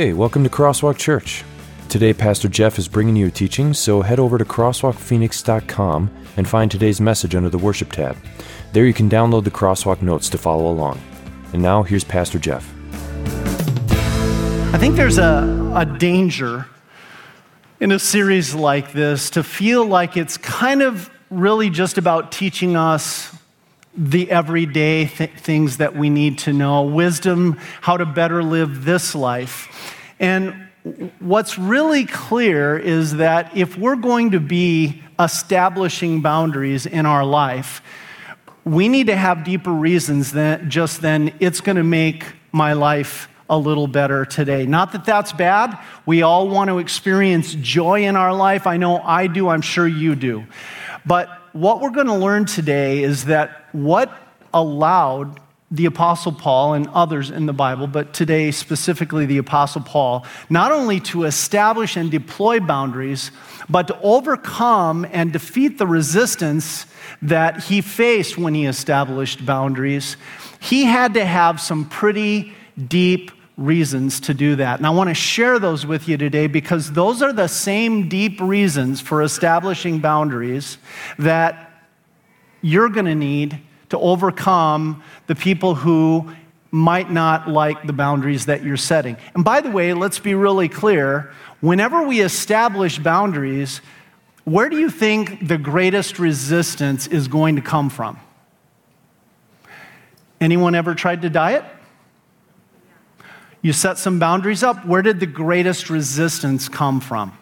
Hey, welcome to Crosswalk Church. Today, Pastor Jeff is bringing you a teaching, so head over to crosswalkphoenix.com and find today's message under the Worship tab. There you can download the Crosswalk notes to follow along. And now, here's Pastor Jeff. I think there's a, a danger in a series like this to feel like it's kind of really just about teaching us the everyday th- things that we need to know, wisdom, how to better live this life. And what's really clear is that if we're going to be establishing boundaries in our life, we need to have deeper reasons than just then it's going to make my life a little better today. Not that that's bad. We all want to experience joy in our life. I know I do, I'm sure you do. But what we're going to learn today is that what allowed the Apostle Paul and others in the Bible, but today specifically the Apostle Paul, not only to establish and deploy boundaries, but to overcome and defeat the resistance that he faced when he established boundaries, he had to have some pretty deep reasons to do that. And I want to share those with you today because those are the same deep reasons for establishing boundaries that you're going to need to overcome the people who might not like the boundaries that you're setting. And by the way, let's be really clear whenever we establish boundaries, where do you think the greatest resistance is going to come from? Anyone ever tried to diet? You set some boundaries up. Where did the greatest resistance come from?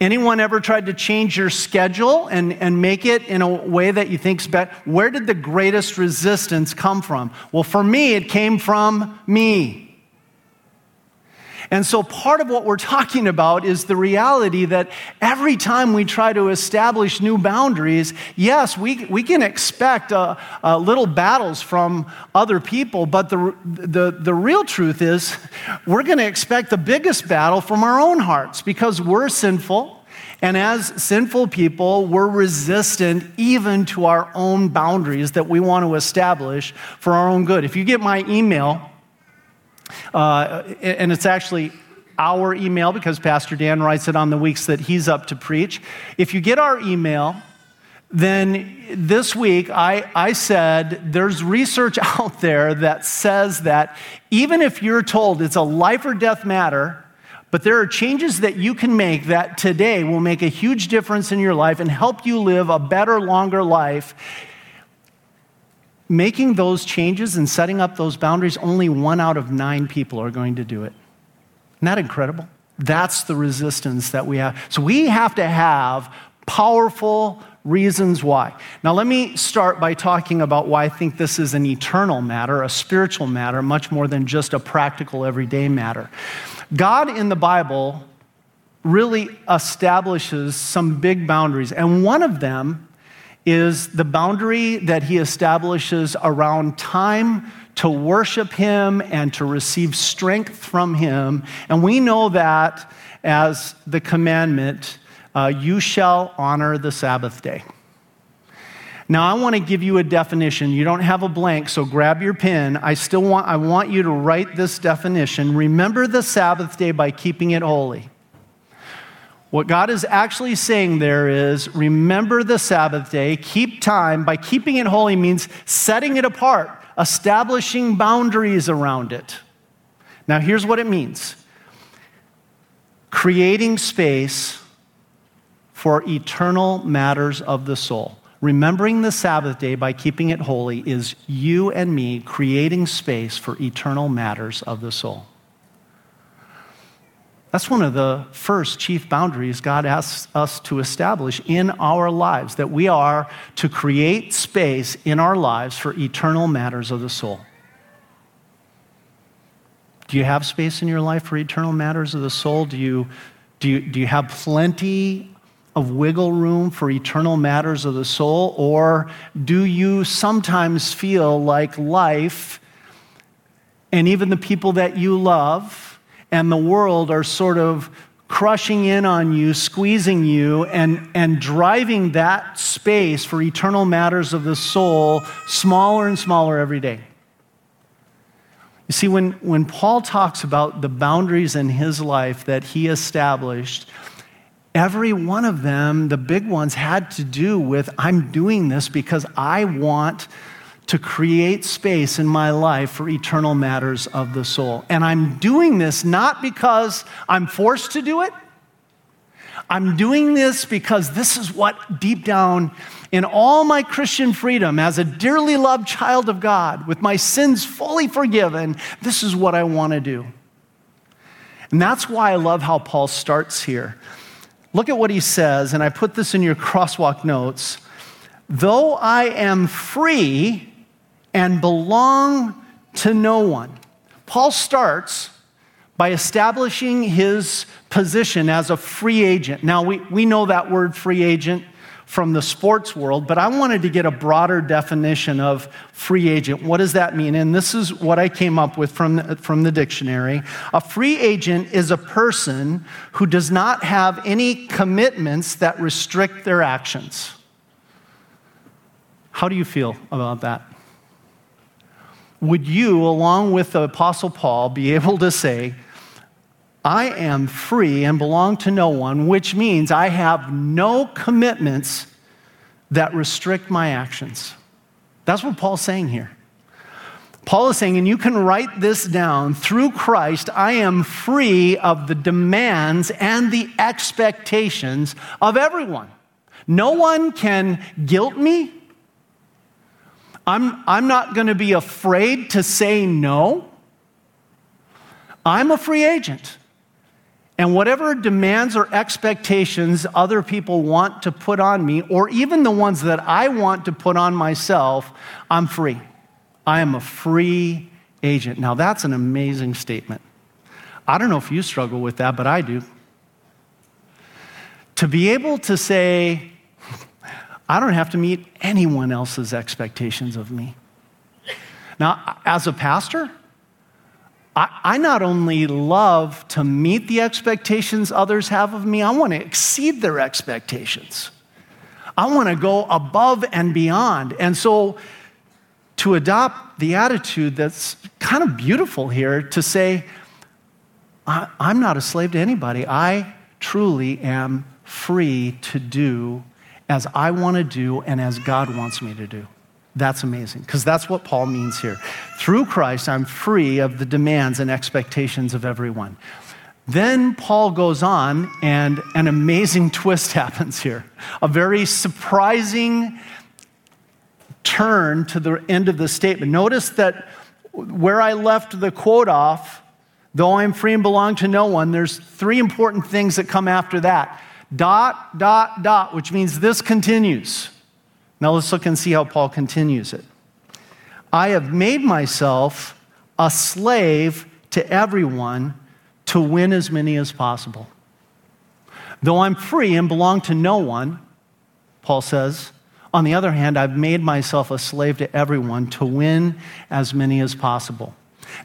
Anyone ever tried to change your schedule and, and make it in a way that you think's better? Where did the greatest resistance come from? Well, for me, it came from me. And so, part of what we're talking about is the reality that every time we try to establish new boundaries, yes, we, we can expect uh, uh, little battles from other people, but the, the, the real truth is we're going to expect the biggest battle from our own hearts because we're sinful. And as sinful people, we're resistant even to our own boundaries that we want to establish for our own good. If you get my email, uh, and it's actually our email because Pastor Dan writes it on the weeks that he's up to preach. If you get our email, then this week I, I said there's research out there that says that even if you're told it's a life or death matter, but there are changes that you can make that today will make a huge difference in your life and help you live a better, longer life making those changes and setting up those boundaries, only one out of nine people are going to do it. Isn't that incredible? That's the resistance that we have. So we have to have powerful reasons why. Now, let me start by talking about why I think this is an eternal matter, a spiritual matter, much more than just a practical everyday matter. God in the Bible really establishes some big boundaries, and one of them is the boundary that he establishes around time to worship him and to receive strength from him. And we know that as the commandment uh, you shall honor the Sabbath day. Now, I want to give you a definition. You don't have a blank, so grab your pen. I still want, I want you to write this definition. Remember the Sabbath day by keeping it holy. What God is actually saying there is remember the Sabbath day, keep time. By keeping it holy means setting it apart, establishing boundaries around it. Now, here's what it means creating space for eternal matters of the soul. Remembering the Sabbath day by keeping it holy is you and me creating space for eternal matters of the soul. That's one of the first chief boundaries God asks us to establish in our lives, that we are to create space in our lives for eternal matters of the soul. Do you have space in your life for eternal matters of the soul? Do you, do you, do you have plenty of wiggle room for eternal matters of the soul? Or do you sometimes feel like life and even the people that you love and the world are sort of crushing in on you, squeezing you, and, and driving that space for eternal matters of the soul smaller and smaller every day. You see, when, when Paul talks about the boundaries in his life that he established, every one of them, the big ones, had to do with I'm doing this because I want to create space in my life for eternal matters of the soul. And I'm doing this not because I'm forced to do it. I'm doing this because this is what deep down in all my Christian freedom as a dearly loved child of God, with my sins fully forgiven, this is what I want to do. And that's why I love how Paul starts here. Look at what he says, and I put this in your crosswalk notes. Though I am free and belong to no one. Paul starts by establishing his position as a free agent. Now, we, we know that word free agent from the sports world, but I wanted to get a broader definition of free agent. What does that mean? And this is what I came up with from the, from the dictionary. A free agent is a person who does not have any commitments that restrict their actions. How do you feel about that? Would you, along with the Apostle Paul, be able to say, I am free and belong to no one, which means I have no commitments that restrict my actions. That's what Paul's saying here. Paul is saying, and you can write this down through Christ, I am free of the demands and the expectations of everyone. No one can guilt me. I'm, I'm not going to be afraid to say no. I'm a free agent. And whatever demands or expectations other people want to put on me, or even the ones that I want to put on myself, I'm free. I am a free agent. Now, that's an amazing statement. I don't know if you struggle with that, but I do. To be able to say, I don't have to meet anyone else's expectations of me. Now, as a pastor, I, I not only love to meet the expectations others have of me, I want to exceed their expectations. I want to go above and beyond. And so, to adopt the attitude that's kind of beautiful here to say, I, am not a slave to anybody. I truly am free to do as I want to do and as God wants me to do. That's amazing, because that's what Paul means here. Through Christ, I'm free of the demands and expectations of everyone. Then Paul goes on, and an amazing twist happens here. A very surprising turn to the end of the statement. Notice that where I left the quote off, though I'm free and belong to no one, there's three important things that come after that. Dot, dot, dot, which means this continues. Now let's look and see how Paul continues it. I have made myself a slave to everyone to win as many as possible. Though I'm free and belong to no one, Paul says, on the other hand, I've made myself a slave to everyone to win as many as possible.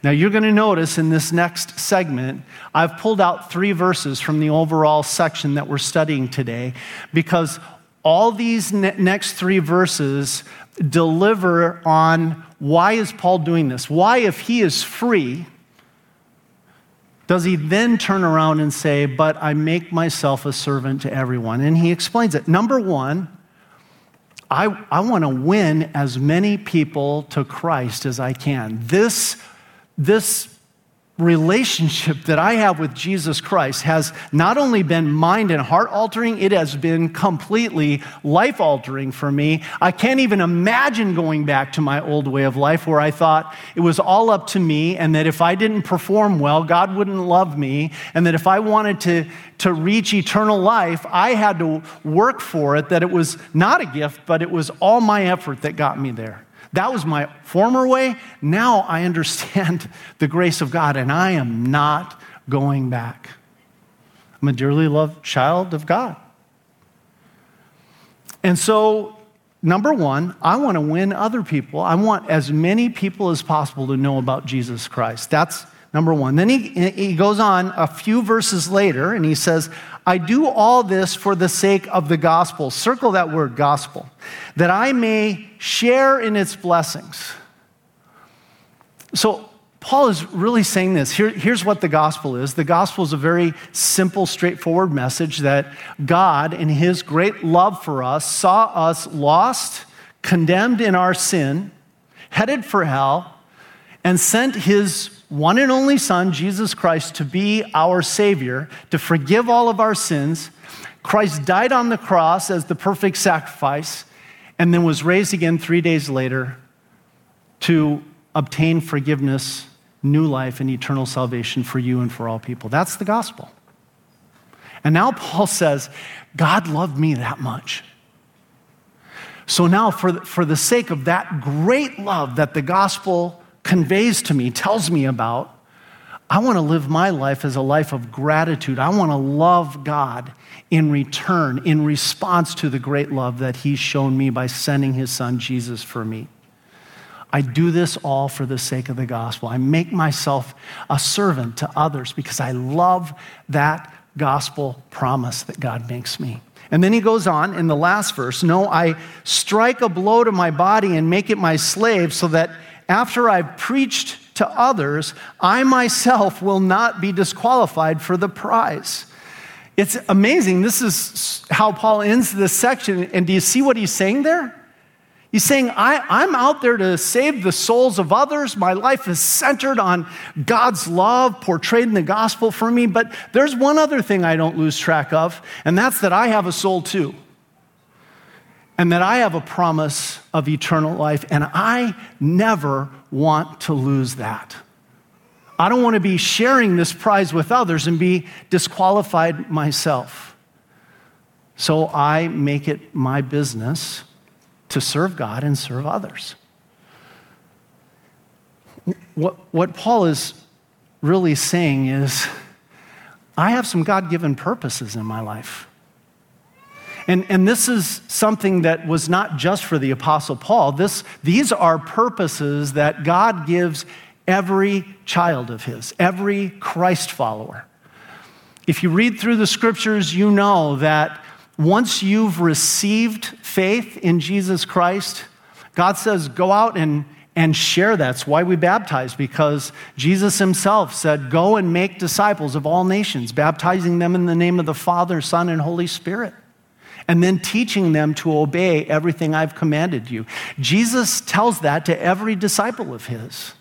Now, you're going to notice in this next segment, I've pulled out three verses from the overall section that we're studying today because all these ne- next three verses deliver on why is Paul doing this? Why, if he is free, does he then turn around and say, But I make myself a servant to everyone? And he explains it. Number one, I, I want to win as many people to Christ as I can. This, this relationship that I have with Jesus Christ has not only been mind and heart altering, it has been completely life altering for me. I can't even imagine going back to my old way of life where I thought it was all up to me and that if I didn't perform well, God wouldn't love me, and that if I wanted to, to reach eternal life, I had to work for it, that it was not a gift, but it was all my effort that got me there. That was my former way. Now I understand the grace of God, and I am not going back. I'm a dearly loved child of God. And so, number one, I want to win other people. I want as many people as possible to know about Jesus Christ. That's number one. Then he, he goes on a few verses later and he says, I do all this for the sake of the gospel. Circle that word, gospel, that I may share in its blessings. So, Paul is really saying this. Here, here's what the gospel is the gospel is a very simple, straightforward message that God, in his great love for us, saw us lost, condemned in our sin, headed for hell, and sent his one and only Son, Jesus Christ, to be our Savior, to forgive all of our sins. Christ died on the cross as the perfect sacrifice, and then was raised again three days later to obtain forgiveness new life and eternal salvation for you and for all people. That's the gospel. And now Paul says, God loved me that much. So now, for the, for the sake of that great love that the gospel conveys to me, tells me about, I want to live my life as a life of gratitude. I want to love God in return, in response to the great love that He's shown me by sending His Son Jesus for me. I do this all for the sake of the gospel. I make myself a servant to others because I love that gospel promise that God makes me. And then he goes on in the last verse No, I strike a blow to my body and make it my slave so that after I've preached to others, I myself will not be disqualified for the prize. It's amazing. This is how Paul ends this section. And do you see what he's saying there? He's saying, I, am out there to save the souls of others. My life is centered on God's love portrayed in the gospel for me. But there's one other thing I don't lose track of, and that's that I have a soul too. And that I have a promise of eternal life, and I never want to lose that. I don't want to be sharing this prize with others and be disqualified myself. So I make it my business to serve God and serve others. What, what Paul is really saying is, I have some God given purposes in my life. And, and this is something that was not just for the Apostle Paul. This, these are purposes that God gives every child of his, every Christ follower. If you read through the scriptures, you know that once you've received faith in Jesus Christ, God says, go out and, and share that. That's why we baptize, because Jesus himself said, Go and make disciples of all nations, baptizing them in the name of the Father, Son, and Holy Spirit, and then teaching them to obey everything I've commanded you. Jesus tells that to every disciple of his.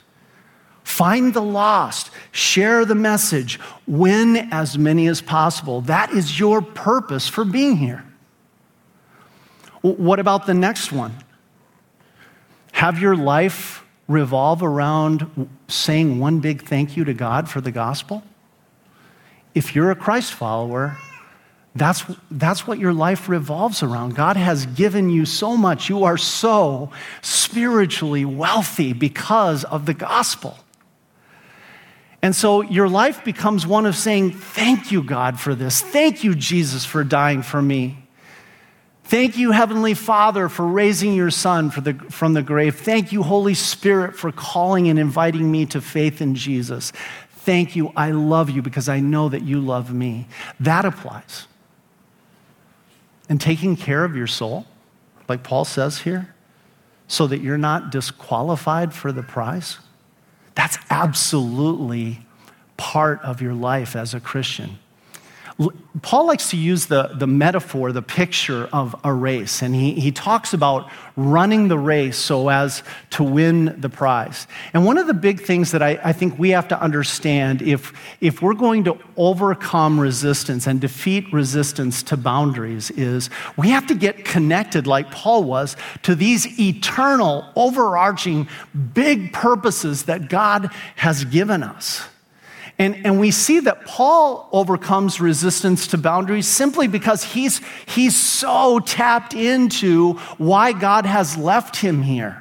Find the lost, share the message, win as many as possible. That is your purpose for being here. What about the next one? Have your life revolve around saying one big thank you to God for the gospel? If you're a Christ follower, that's, that's what your life revolves around. God has given you so much. You are so spiritually wealthy because of the gospel. And so your life becomes one of saying, Thank you, God, for this. Thank you, Jesus, for dying for me. Thank you, Heavenly Father, for raising your Son the, from the grave. Thank you, Holy Spirit, for calling and inviting me to faith in Jesus. Thank you. I love you because I know that you love me. That applies. And taking care of your soul, like Paul says here, so that you're not disqualified for the prize. That's absolutely part of your life as a Christian. Paul likes to use the, the metaphor, the picture of a race, and he, he talks about running the race so as to win the prize. And one of the big things that I, I think we have to understand if, if we're going to overcome resistance and defeat resistance to boundaries is we have to get connected, like Paul was, to these eternal, overarching, big purposes that God has given us. And, and we see that Paul overcomes resistance to boundaries simply because he's, he's so tapped into why God has left him here.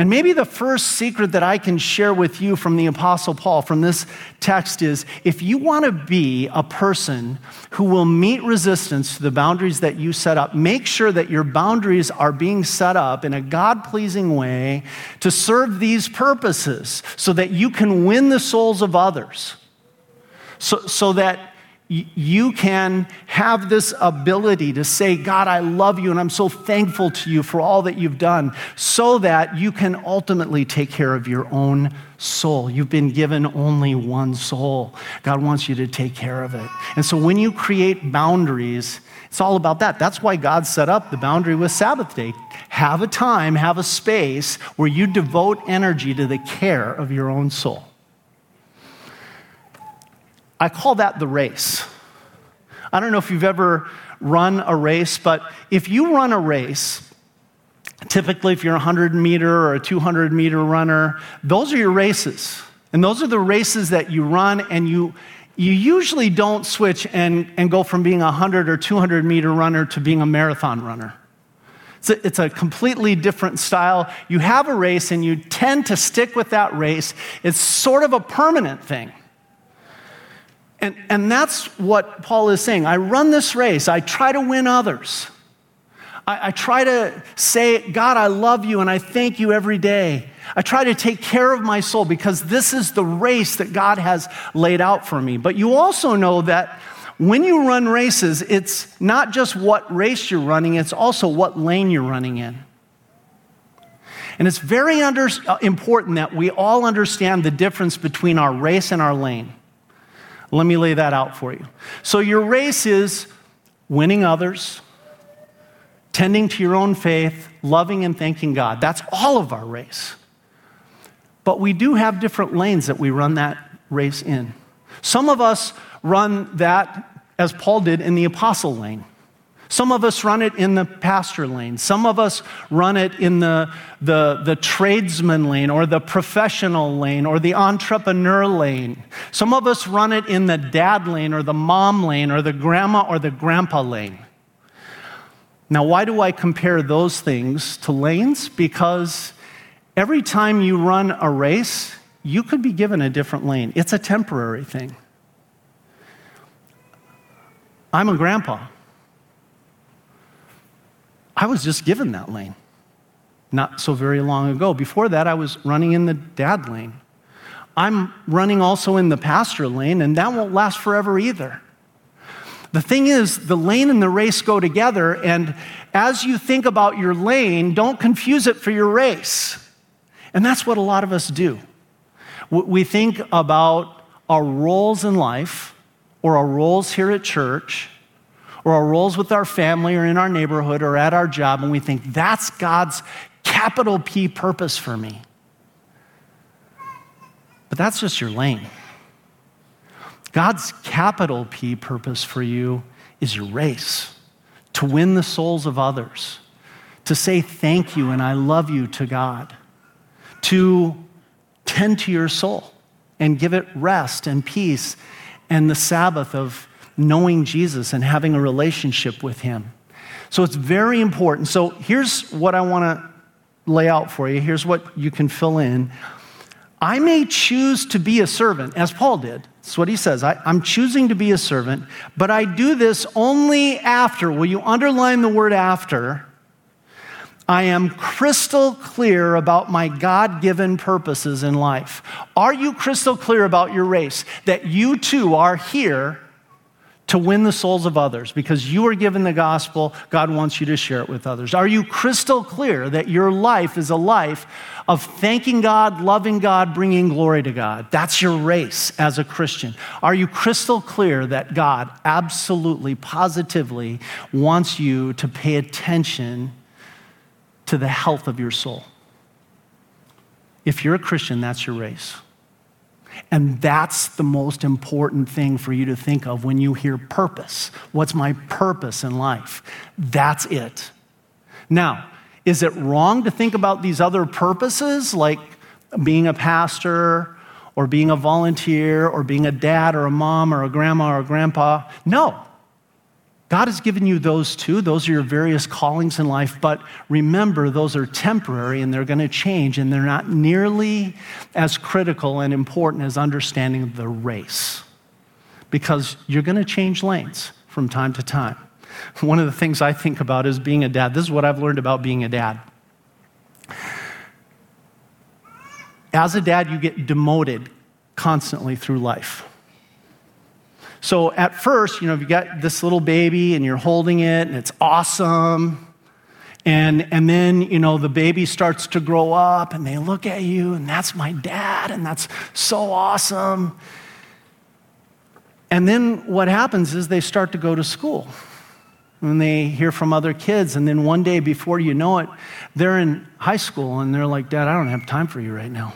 And maybe the first secret that I can share with you from the Apostle Paul from this text is if you want to be a person who will meet resistance to the boundaries that you set up, make sure that your boundaries are being set up in a God pleasing way to serve these purposes so that you can win the souls of others. So, so that you can have this ability to say, God, I love you and I'm so thankful to you for all that you've done, so that you can ultimately take care of your own soul. You've been given only one soul. God wants you to take care of it. And so when you create boundaries, it's all about that. That's why God set up the boundary with Sabbath day. Have a time, have a space where you devote energy to the care of your own soul. I call that the race. I don't know if you've ever run a race, but if you run a race, typically if you're a 100 meter or a 200 meter runner, those are your races. And those are the races that you run, and you, you usually don't switch and, and go from being a 100 or 200 meter runner to being a marathon runner. It's a, it's a, completely different style. You have a race and you tend to stick with that race. It's sort of a permanent thing. And, and that's what Paul is saying. I run this race, I try to win others. I, I try to say, God, I love you and I thank you every day. I try to take care of my soul because this is the race that God has laid out for me. But you also know that when you run races, it's not just what race you're running, it's also what lane you're running in. And it's very under, uh, important that we all understand the difference between our race and our lane. Let me lay that out for you. So, your race is winning others, tending to your own faith, loving and thanking God. That's all of our race. But we do have different lanes that we run that race in. Some of us run that, as Paul did, in the apostle lane. Some of us run it in the pastor lane. Some of us run it in the, the, the tradesman lane or the professional lane or the entrepreneur lane. Some of us run it in the dad lane or the mom lane or the grandma or the grandpa lane. Now, why do I compare those things to lanes? Because every time you run a race, you could be given a different lane. It's a temporary thing. I'm a grandpa. I was just given that lane not so very long ago. Before that, I was running in the dad lane. I'm running also in the pastor lane, and that won't last forever either. The thing is, the lane and the race go together, and as you think about your lane, don't confuse it for your race. And that's what a lot of us do. We think about our roles in life or our roles here at church or our roles with our family or in our neighborhood or at our job, and we think that's God's capital P purpose for me. But that's just your lane. God's capital P purpose for you is your race to win the souls of others, to say thank you and I love you to God, to tend to your soul and give it rest and peace and the Sabbath of knowing Jesus and having a relationship with Him. So it's very important. So here's what I want to lay out for you. Here's what you can fill in. I may choose to be a servant, as Paul did. That's what he says. I, am choosing to be a servant, but I do this only after. Will you underline the word after? I am crystal clear about my God given purposes in life. Are you crystal clear about your race? That you too are here to win the souls of others because you are given the gospel. God wants you to share it with others. Are you crystal clear that your life is a life of thanking God, loving God, bringing glory to God? That's your race as a Christian. Are you crystal clear that God absolutely, positively wants you to pay attention to the health of your soul? If you're a Christian, that's your race. And that's the most important thing for you to think of when you hear purpose. What's my purpose in life? That's it. Now, is it wrong to think about these other purposes like being a pastor or being a volunteer or being a dad or a mom or a grandma or a grandpa? No. God has given you those too. Those are your various callings in life. But remember, those are temporary and they're going to change, and they're not nearly as critical and important as understanding the race because you're going to change lanes from time to time. One of the things I think about is being a dad. This is what I've learned about being a dad. As a dad, you get demoted constantly through life. So at first, you know, if you got this little baby and you're holding it and it's awesome. And, and then, you know, the baby starts to grow up and they look at you and that's my dad and that's so awesome. And then what happens is they start to go to school and they hear from other kids. And then one day, before you know it, they're in high school and they're like, Dad, I don't have time for you right now.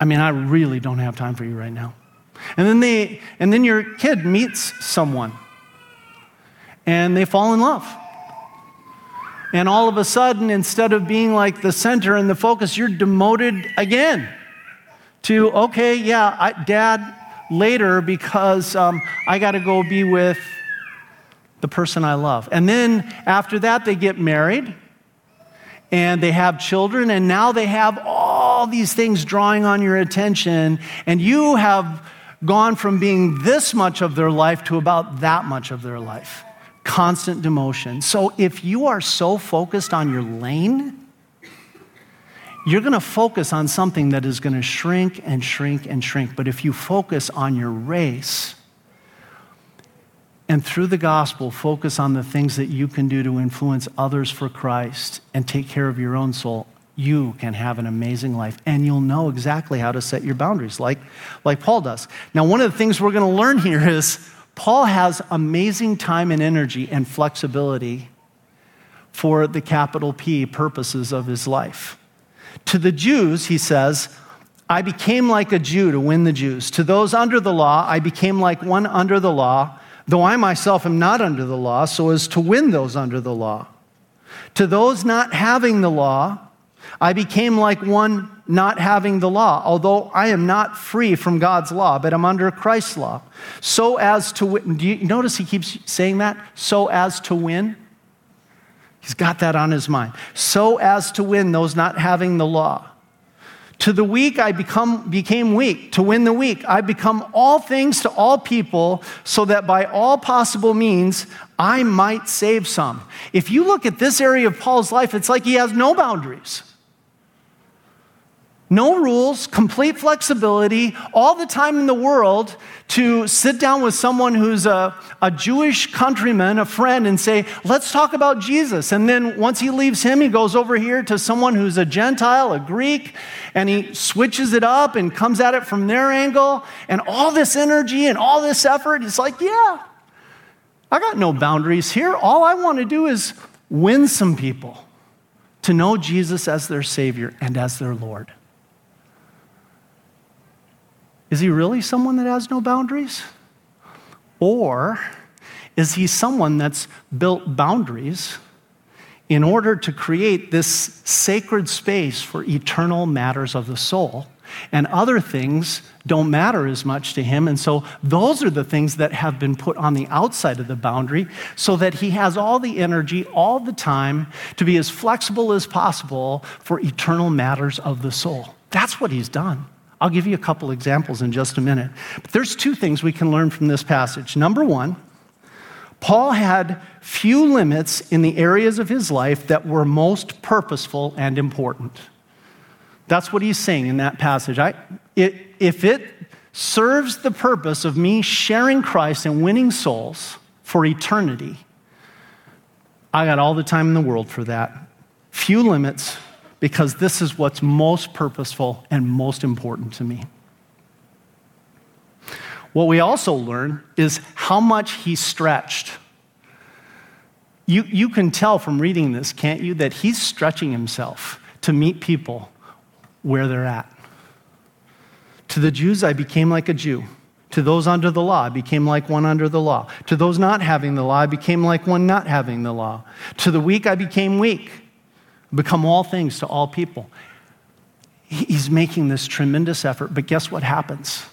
I mean, I really don't have time for you right now. And then, they, and then your kid meets someone and they fall in love. And all of a sudden, instead of being like the center and the focus, you're demoted again to, okay, yeah, I, dad, later because um, I got to go be with the person I love. And then after that, they get married and they have children, and now they have all these things drawing on your attention, and you have gone from being this much of their life to about that much of their life. Constant demotion. So if you are so focused on your lane, you're going to focus on something that is going to shrink and shrink and shrink. But if you focus on your race, and through the gospel, focus on the things that you can do to influence others for Christ and take care of your own soul, you can have an amazing life. And you'll know exactly how to set your boundaries, like, like Paul does. Now, one of the things we're going to learn here is Paul has amazing time and energy and flexibility for the capital P purposes of his life. To the Jews, he says, I became like a Jew to win the Jews. To those under the law, I became like one under the law, though I myself am not under the law, so as to win those under the law. To those not having the law, I became like one not having the law, although I am not free from God's law, but I'm under Christ's law. So as to win. Do you notice he keeps saying that? So as to win? He's got that on his mind. So as to win those not having the law. To the weak, I become, became weak. To win the weak, I become all things to all people, so that by all possible means, I might save some. If you look at this area of Paul's life, it's like he has no boundaries. No rules, complete flexibility, all the time in the world to sit down with someone who's a, a Jewish countryman, a friend, and say, let's talk about Jesus. And then once he leaves him, he goes over here to someone who's a Gentile, a Greek, and he switches it up and comes at it from their angle. And all this energy and all this effort, he's like, yeah, I got no boundaries here. All I want to do is win some people to know Jesus as their Savior and as their Lord. Is he really someone that has no boundaries? Or is he someone that's built boundaries in order to create this sacred space for eternal matters of the soul? And other things don't matter as much to him. And so those are the things that have been put on the outside of the boundary so that he has all the energy all the time to be as flexible as possible for eternal matters of the soul. That's what he's done. I'll give you a couple examples in just a minute. But there's two things we can learn from this passage. Number one, Paul had few limits in the areas of his life that were most purposeful and important. That's what he's saying in that passage. I, it, if it serves the purpose of me sharing Christ and winning souls for eternity, I got all the time in the world for that. Few limits, because this is what's most purposeful and most important to me. What we also learn is how much he stretched. You, you can tell from reading this, can't you, that he's stretching himself to meet people where they're at. To the Jews, I became like a Jew. To those under the law, I became like one under the law. To those not having the law, I became like one not having the law. To the weak, I became weak become all things to all people. He's making this tremendous effort, but guess what happens?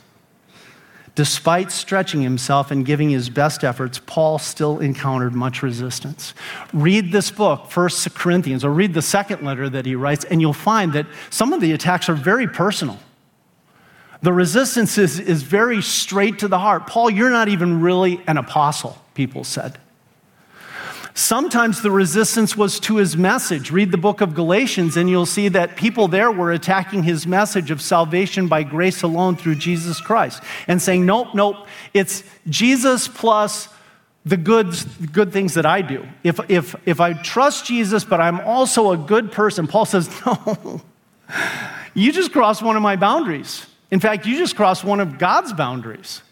Despite stretching himself and giving his best efforts, Paul still encountered much resistance. Read this book, First Corinthians, or read the second letter that he writes, and you'll find that some of the attacks are very personal. The resistance is, is very straight to the heart. Paul, you're not even really an apostle, people said. Sometimes the resistance was to his message. Read the book of Galatians, and you'll see that people there were attacking his message of salvation by grace alone through Jesus Christ and saying, Nope, nope, it's Jesus plus the good, good things that I do. If, if, if I trust Jesus, but I'm also a good person, Paul says, No, you just crossed one of my boundaries. In fact, you just crossed one of God's boundaries.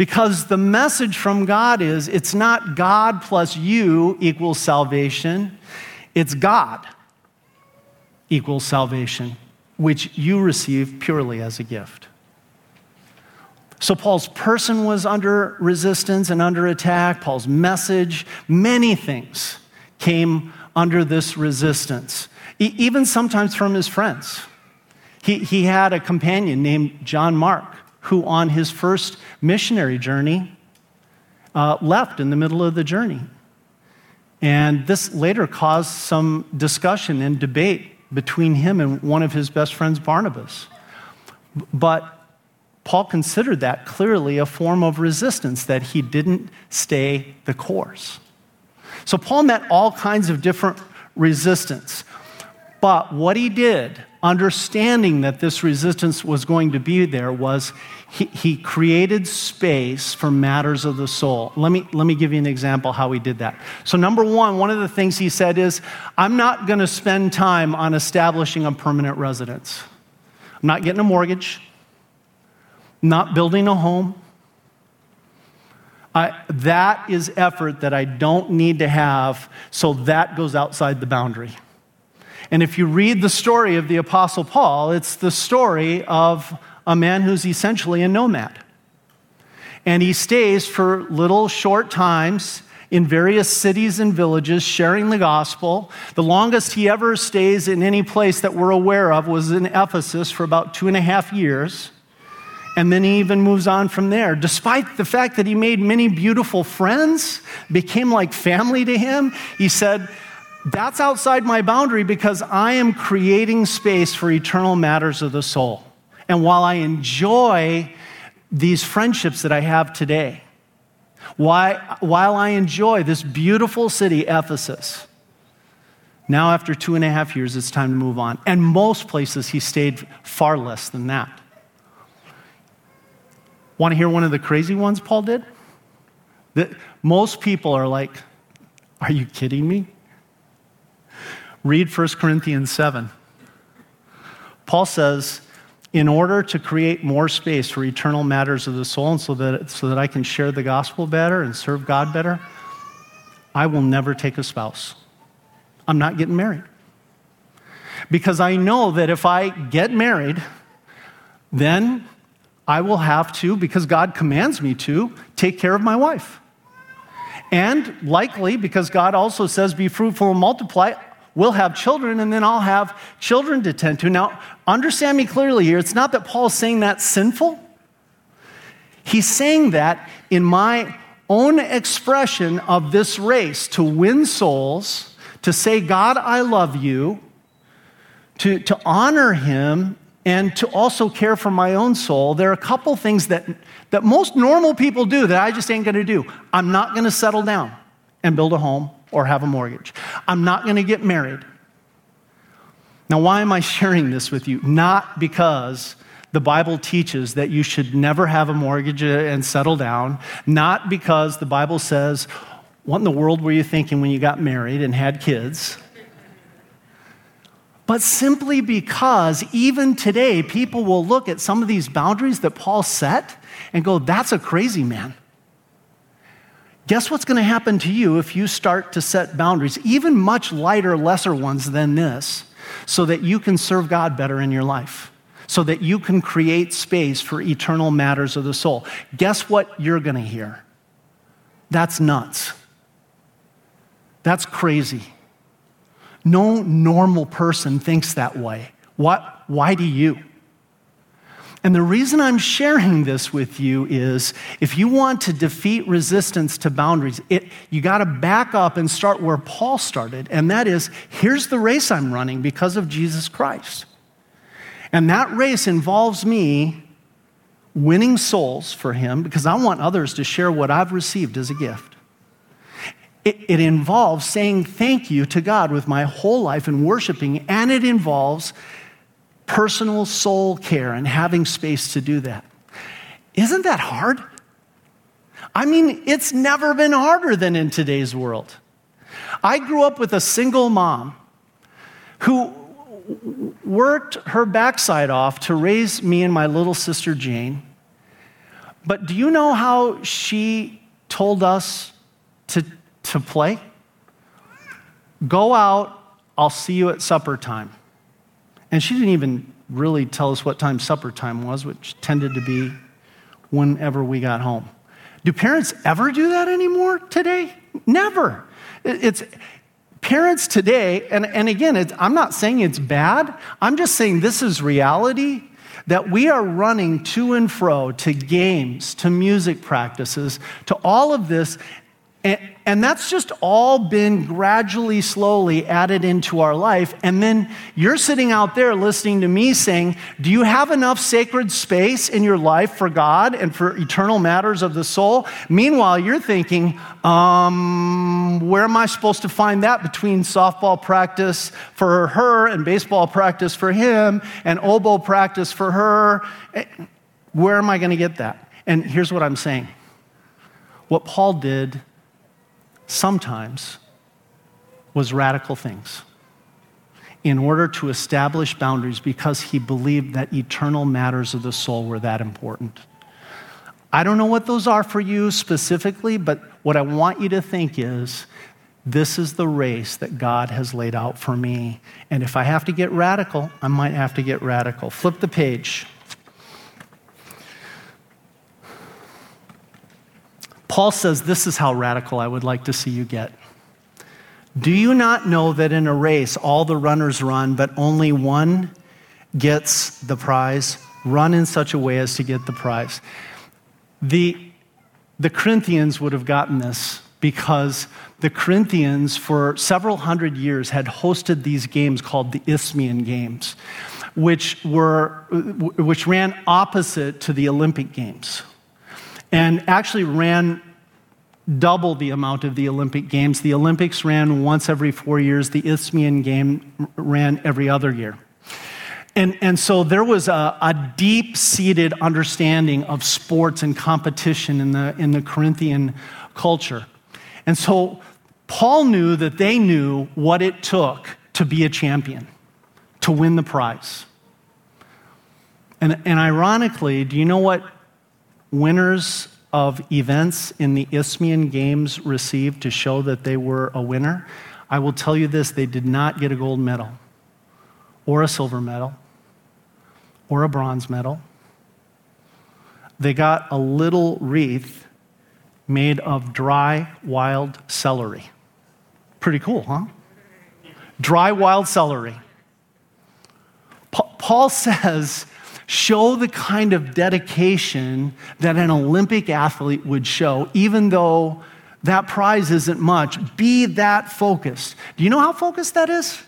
Because the message from God is it's not God plus you equals salvation, it's God equals salvation, which you receive purely as a gift. So, Paul's person was under resistance and under attack. Paul's message, many things came under this resistance, e- even sometimes from his friends. He, he had a companion named John Mark who, on his first missionary journey, uh, left in the middle of the journey. And this later caused some discussion and debate between him and one of his best friends, Barnabas. But Paul considered that clearly a form of resistance, that he didn't stay the course. So Paul met all kinds of different resistance. But what he did understanding that this resistance was going to be there was he, he, created space for matters of the soul. Let me, let me give you an example how he did that. So, number one, one of the things he said is, I'm not going to spend time on establishing a permanent residence. I'm not getting a mortgage, not building a home. I, that is effort that I don't need to have, so that goes outside the boundary. And if you read the story of the Apostle Paul, it's the story of a man who's essentially a nomad. And he stays for little short times in various cities and villages sharing the gospel. The longest he ever stays in any place that we're aware of was in Ephesus for about two and a half years. And then he even moves on from there. Despite the fact that he made many beautiful friends, became like family to him, he said, that's outside my boundary because I am creating space for eternal matters of the soul. And while I enjoy these friendships that I have today, while I enjoy this beautiful city, Ephesus, now after two and a half years, it's time to move on. And most places, he stayed far less than that. Want to hear one of the crazy ones Paul did? That most people are like, Are you kidding me? Read 1 Corinthians 7. Paul says, in order to create more space for eternal matters of the soul and so that, so that I can share the gospel better and serve God better, I will never take a spouse. I'm not getting married. Because I know that if I get married, then I will have to, because God commands me to, take care of my wife. And likely, because God also says, be fruitful and multiply, we'll have children and then I'll have children to tend to. Now, understand me clearly here. It's not that Paul's saying that's sinful. He's saying that in my own expression of this race to win souls, to say, God, I love you, to, to honor him, and to also care for my own soul, there are a couple things that, that most normal people do that I just ain't gonna do. I'm not gonna settle down and build a home or have a mortgage. I'm not going to get married. Now, why am I sharing this with you? Not because the Bible teaches that you should never have a mortgage and settle down, not because the Bible says, What in the world were you thinking when you got married and had kids? But simply because even today, people will look at some of these boundaries that Paul set and go, That's a crazy man. Guess what's going to happen to you if you start to set boundaries, even much lighter, lesser ones than this, so that you can serve God better in your life, so that you can create space for eternal matters of the soul? Guess what you're going to hear? That's nuts. That's crazy. No normal person thinks that way. What, why do you? And the reason I'm sharing this with you is if you want to defeat resistance to boundaries, it, you got to back up and start where Paul started. And that is here's the race I'm running because of Jesus Christ. And that race involves me winning souls for him because I want others to share what I've received as a gift. it, it involves saying thank you to God with my whole life and worshiping, and it involves personal soul care and having space to do that. Isn't that hard? I mean, it's never been harder than in today's world. I grew up with a single mom who worked her backside off to raise me and my little sister Jane. But do you know how she told us to, to play? Go out, I'll see you at supper time. And she didn't even really tell us what time supper time was, which tended to be whenever we got home. Do parents ever do that anymore today? Never. It's parents today, and, and again, I'm not saying it's bad, I'm just saying this is reality that we are running to and fro to games, to music practices, to all of this, and, and that's just all been gradually, slowly added into our life. And then you're sitting out there listening to me saying, Do you have enough sacred space in your life for God and for eternal matters of the soul? Meanwhile, you're thinking, um, Where am I supposed to find that between softball practice for her and baseball practice for him and oboe practice for her? Eh, where am I going to get that? And here's what I'm saying. What Paul did sometimes was radical things in order to establish boundaries because he believed that eternal matters of the soul were that important. I don't know what those are for you specifically, but what I want you to think is this is the race that God has laid out for me. And if I have to get radical, I might have to get radical. Flip the page. Paul says, This is how radical I would like to see you get. Do you not know that in a race all the runners run, but only one gets the prize? Run in such a way as to get the prize. The, the Corinthians would have gotten this because the Corinthians, for several hundred years, had hosted these games called the Isthmian Games, which, were, which ran opposite to the Olympic Games and actually ran double the amount of the Olympic Games. The Olympics ran once every four years, the Isthmian Game ran every other year. And, and so there was a, a deep seated understanding of sports and competition in the, in the Corinthian culture. And so Paul knew that they knew what it took to be a champion, to win the prize. And, and ironically, do you know what winners of events in the Isthmian Games received to show that they were a winner, I will tell you this they did not get a gold medal, or a silver medal, or a bronze medal. They got a little wreath made of dry wild celery. Pretty cool, huh? Dry wild celery. Paul says show the kind of dedication that an Olympic athlete would show, even though that prize isn't much. Be that focused. Do you know how focused that is?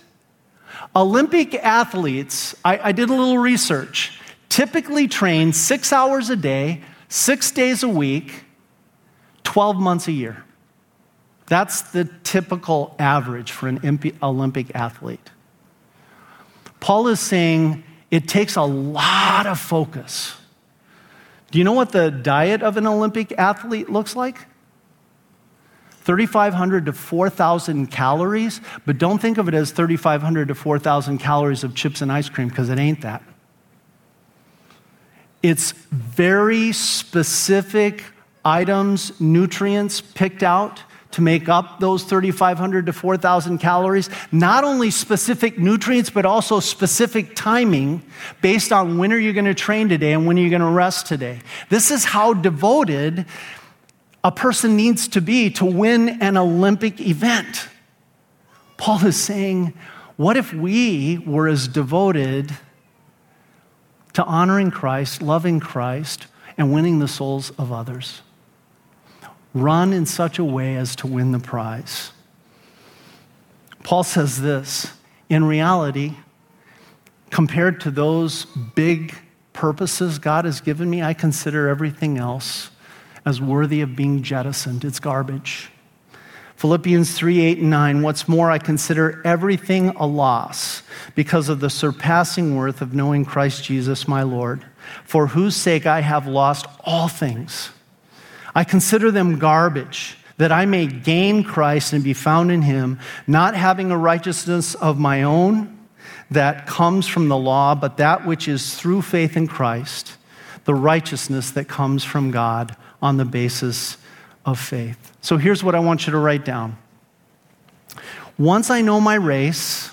Olympic athletes, I, I did a little research, typically train six hours a day, six days a week, 12 months a year. That's the typical average for an Olympic athlete. Paul is saying it takes a lot of focus. Do you know what the diet of an Olympic athlete looks like? 3,500 to 4,000 calories, but don't think of it as 3,500 to 4,000 calories of chips and ice cream because it ain't that. It's very specific items, nutrients picked out to make up those 3,500 to 4,000 calories. Not only specific nutrients, but also specific timing based on when are you going to train today and when are you going to rest today. This is how devoted a person needs to be to win an Olympic event. Paul is saying, what if we were as devoted to honoring Christ, loving Christ, and winning the souls of others? Run in such a way as to win the prize. Paul says this in reality, compared to those big purposes God has given me, I consider everything else as worthy of being jettisoned. It's garbage. Philippians 3 8 and 9. What's more, I consider everything a loss because of the surpassing worth of knowing Christ Jesus my Lord, for whose sake I have lost all things. I consider them garbage that I may gain Christ and be found in him, not having a righteousness of my own that comes from the law, but that which is through faith in Christ, the righteousness that comes from God on the basis of faith. So here's what I want you to write down. Once I know my race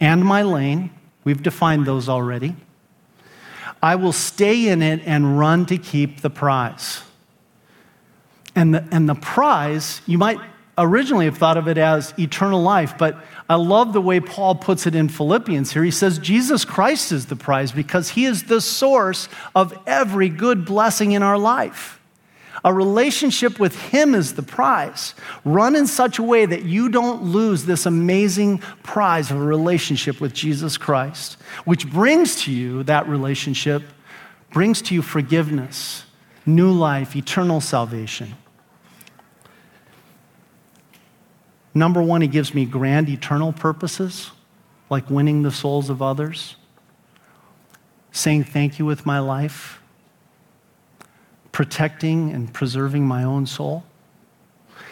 and my lane, we've defined those already, I will stay in it and run to keep the prize. And the, and the prize, you might originally have thought of it as eternal life, but I love the way Paul puts it in Philippians here. He says, Jesus Christ is the prize because he is the source of every good blessing in our life. A relationship with him is the prize. Run in such a way that you don't lose this amazing prize of a relationship with Jesus Christ, which brings to you that relationship, brings to you forgiveness, new life, eternal salvation. Number one, he gives me grand eternal purposes, like winning the souls of others, saying thank you with my life, protecting and preserving my own soul.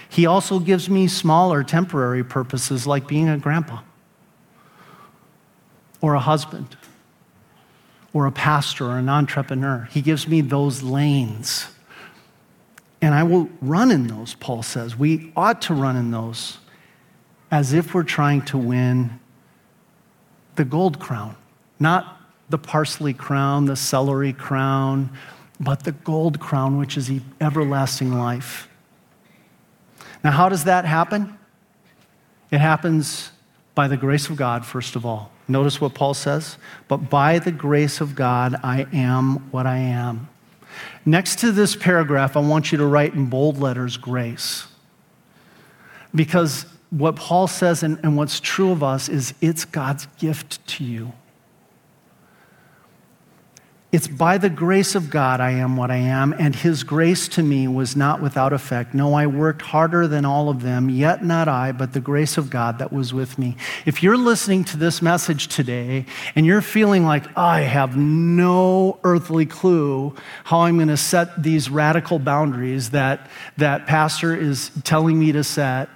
He also gives me smaller temporary purposes, like being a grandpa, or a husband, or a pastor, or an entrepreneur. He gives me those lanes. And I will run in those, Paul says. We ought to run in those as if we're trying to win the gold crown, not the parsley crown, the celery crown, but the gold crown, which is everlasting life. Now, how does that happen? It happens by the grace of God, first of all. Notice what Paul says. But by the grace of God, I am what I am. Next to this paragraph, I want you to write in bold letters grace. Because what Paul says and, and what's true of us is it's God's gift to you. It's by the grace of God I am what I am, and his grace to me was not without effect. No, I worked harder than all of them, yet not I, but the grace of God that was with me. If you're listening to this message today and you're feeling like, I have no earthly clue how I'm going to set these radical boundaries that that pastor is telling me to set,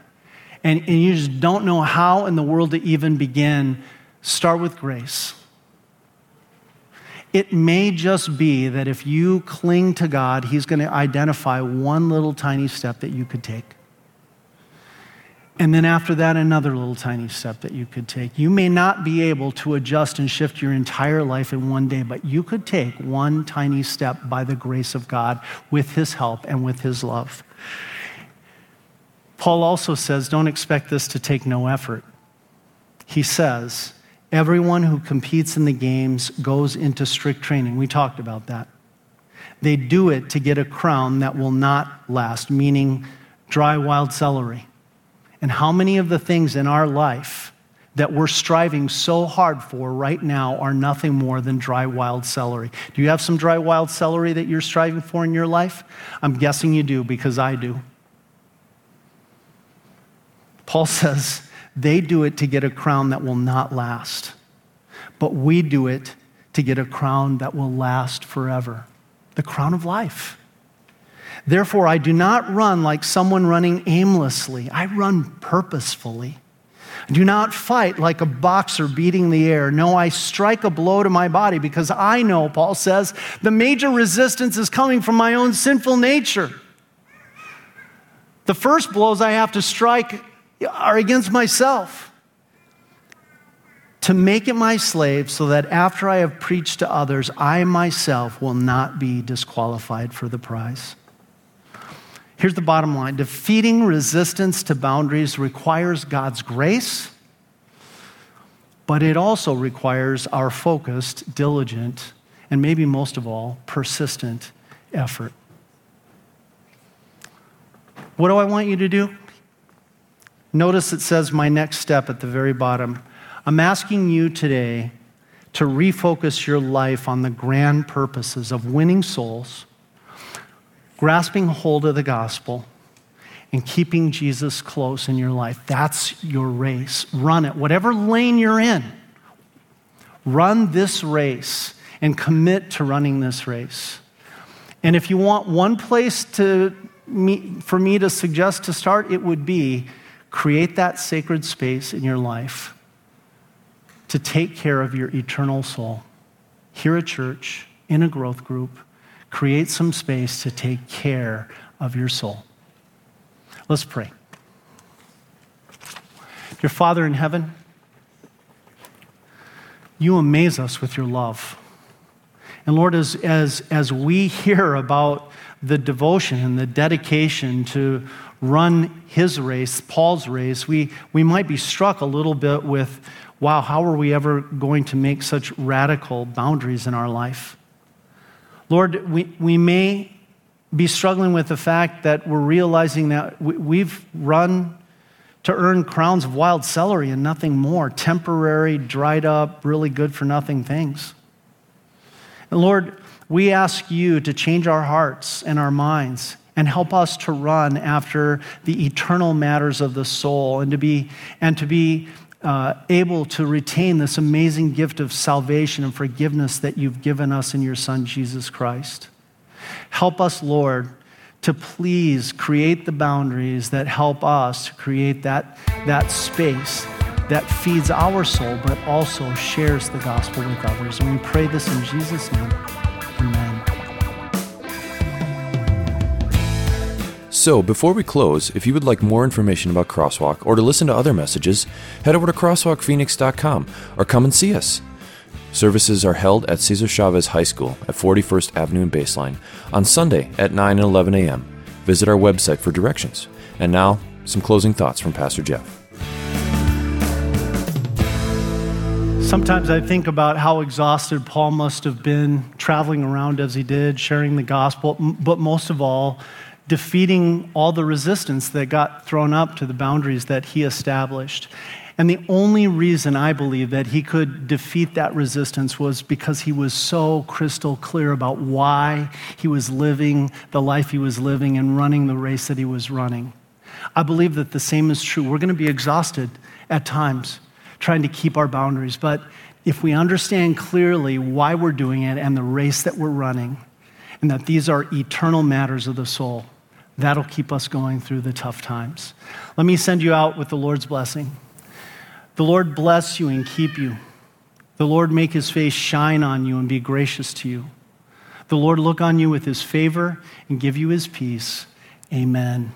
and, and you just don't know how in the world to even begin, start with grace. It may just be that if you cling to God, He's going to identify one little tiny step that you could take. And then after that, another little tiny step that you could take. You may not be able to adjust and shift your entire life in one day, but you could take one tiny step by the grace of God with His help and with His love. Paul also says, don't expect this to take no effort. He says, everyone who competes in the games goes into strict training. We talked about that. They do it to get a crown that will not last, meaning dry wild celery. And how many of the things in our life that we're striving so hard for right now are nothing more than dry wild celery? Do you have some dry wild celery that you're striving for in your life? I'm guessing you do because I do. Paul says they do it to get a crown that will not last, but we do it to get a crown that will last forever the crown of life. Therefore, I do not run like someone running aimlessly, I run purposefully. Do not fight like a boxer beating the air. No, I strike a blow to my body because I know, Paul says, the major resistance is coming from my own sinful nature. The first blows I have to strike are against myself. To make it my slave so that after I have preached to others, I myself will not be disqualified for the prize. Here's the bottom line defeating resistance to boundaries requires God's grace, but it also requires our focused, diligent, and maybe most of all, persistent effort. What do I want you to do? Notice it says my next step at the very bottom. I'm asking you today to refocus your life on the grand purposes of winning souls, grasping hold of the gospel, and keeping Jesus close in your life. That's your race. Run it. Whatever lane you're in, run this race and commit to running this race. And if you want one place to me, for me to suggest to start, it would be create that sacred space in your life to take care of your eternal soul. Here at church, in a growth group, create some space to take care of your soul. Let's pray. Your Father in heaven, you amaze us with your love. And Lord, as, as, as we hear about the devotion and the dedication to run his race, Paul's race, we, we might be struck a little bit with, wow, how are we ever going to make such radical boundaries in our life? Lord, we, we may be struggling with the fact that we're realizing that we've run to earn crowns of wild celery and nothing more, temporary, dried up, really good for nothing things. And Lord, we ask you to change our hearts and our minds and help us to run after the eternal matters of the soul and to be, and to be uh, able to retain this amazing gift of salvation and forgiveness that you've given us in your Son, Jesus Christ. Help us, Lord, to please create the boundaries that help us to create that, that space that feeds our soul, but also shares the gospel with others. And we pray this in Jesus' name. So, before we close, if you would like more information about Crosswalk or to listen to other messages, head over to crosswalkphoenix.com or come and see us. Services are held at Cesar Chavez High School at 41st Avenue and Baseline on Sunday at 9 and 11 a.m. Visit our website for directions. And now, some closing thoughts from Pastor Jeff. Sometimes I think about how exhausted Paul must have been traveling around as he did, sharing the gospel, but most of all, defeating all the resistance that got thrown up to the boundaries that he established. And the only reason I believe that he could defeat that resistance was because he was so crystal clear about why he was living the life he was living and running the race that he was running. I believe that the same is true. We're going to be exhausted at times trying to keep our boundaries, but if we understand clearly why we're doing it and the race that we're running, and that these are eternal matters of the soul, that'll keep us going through the tough times. Let me send you out with the Lord's blessing. The Lord bless you and keep you. The Lord make his face shine on you and be gracious to you. The Lord look on you with his favor and give you his peace. Amen.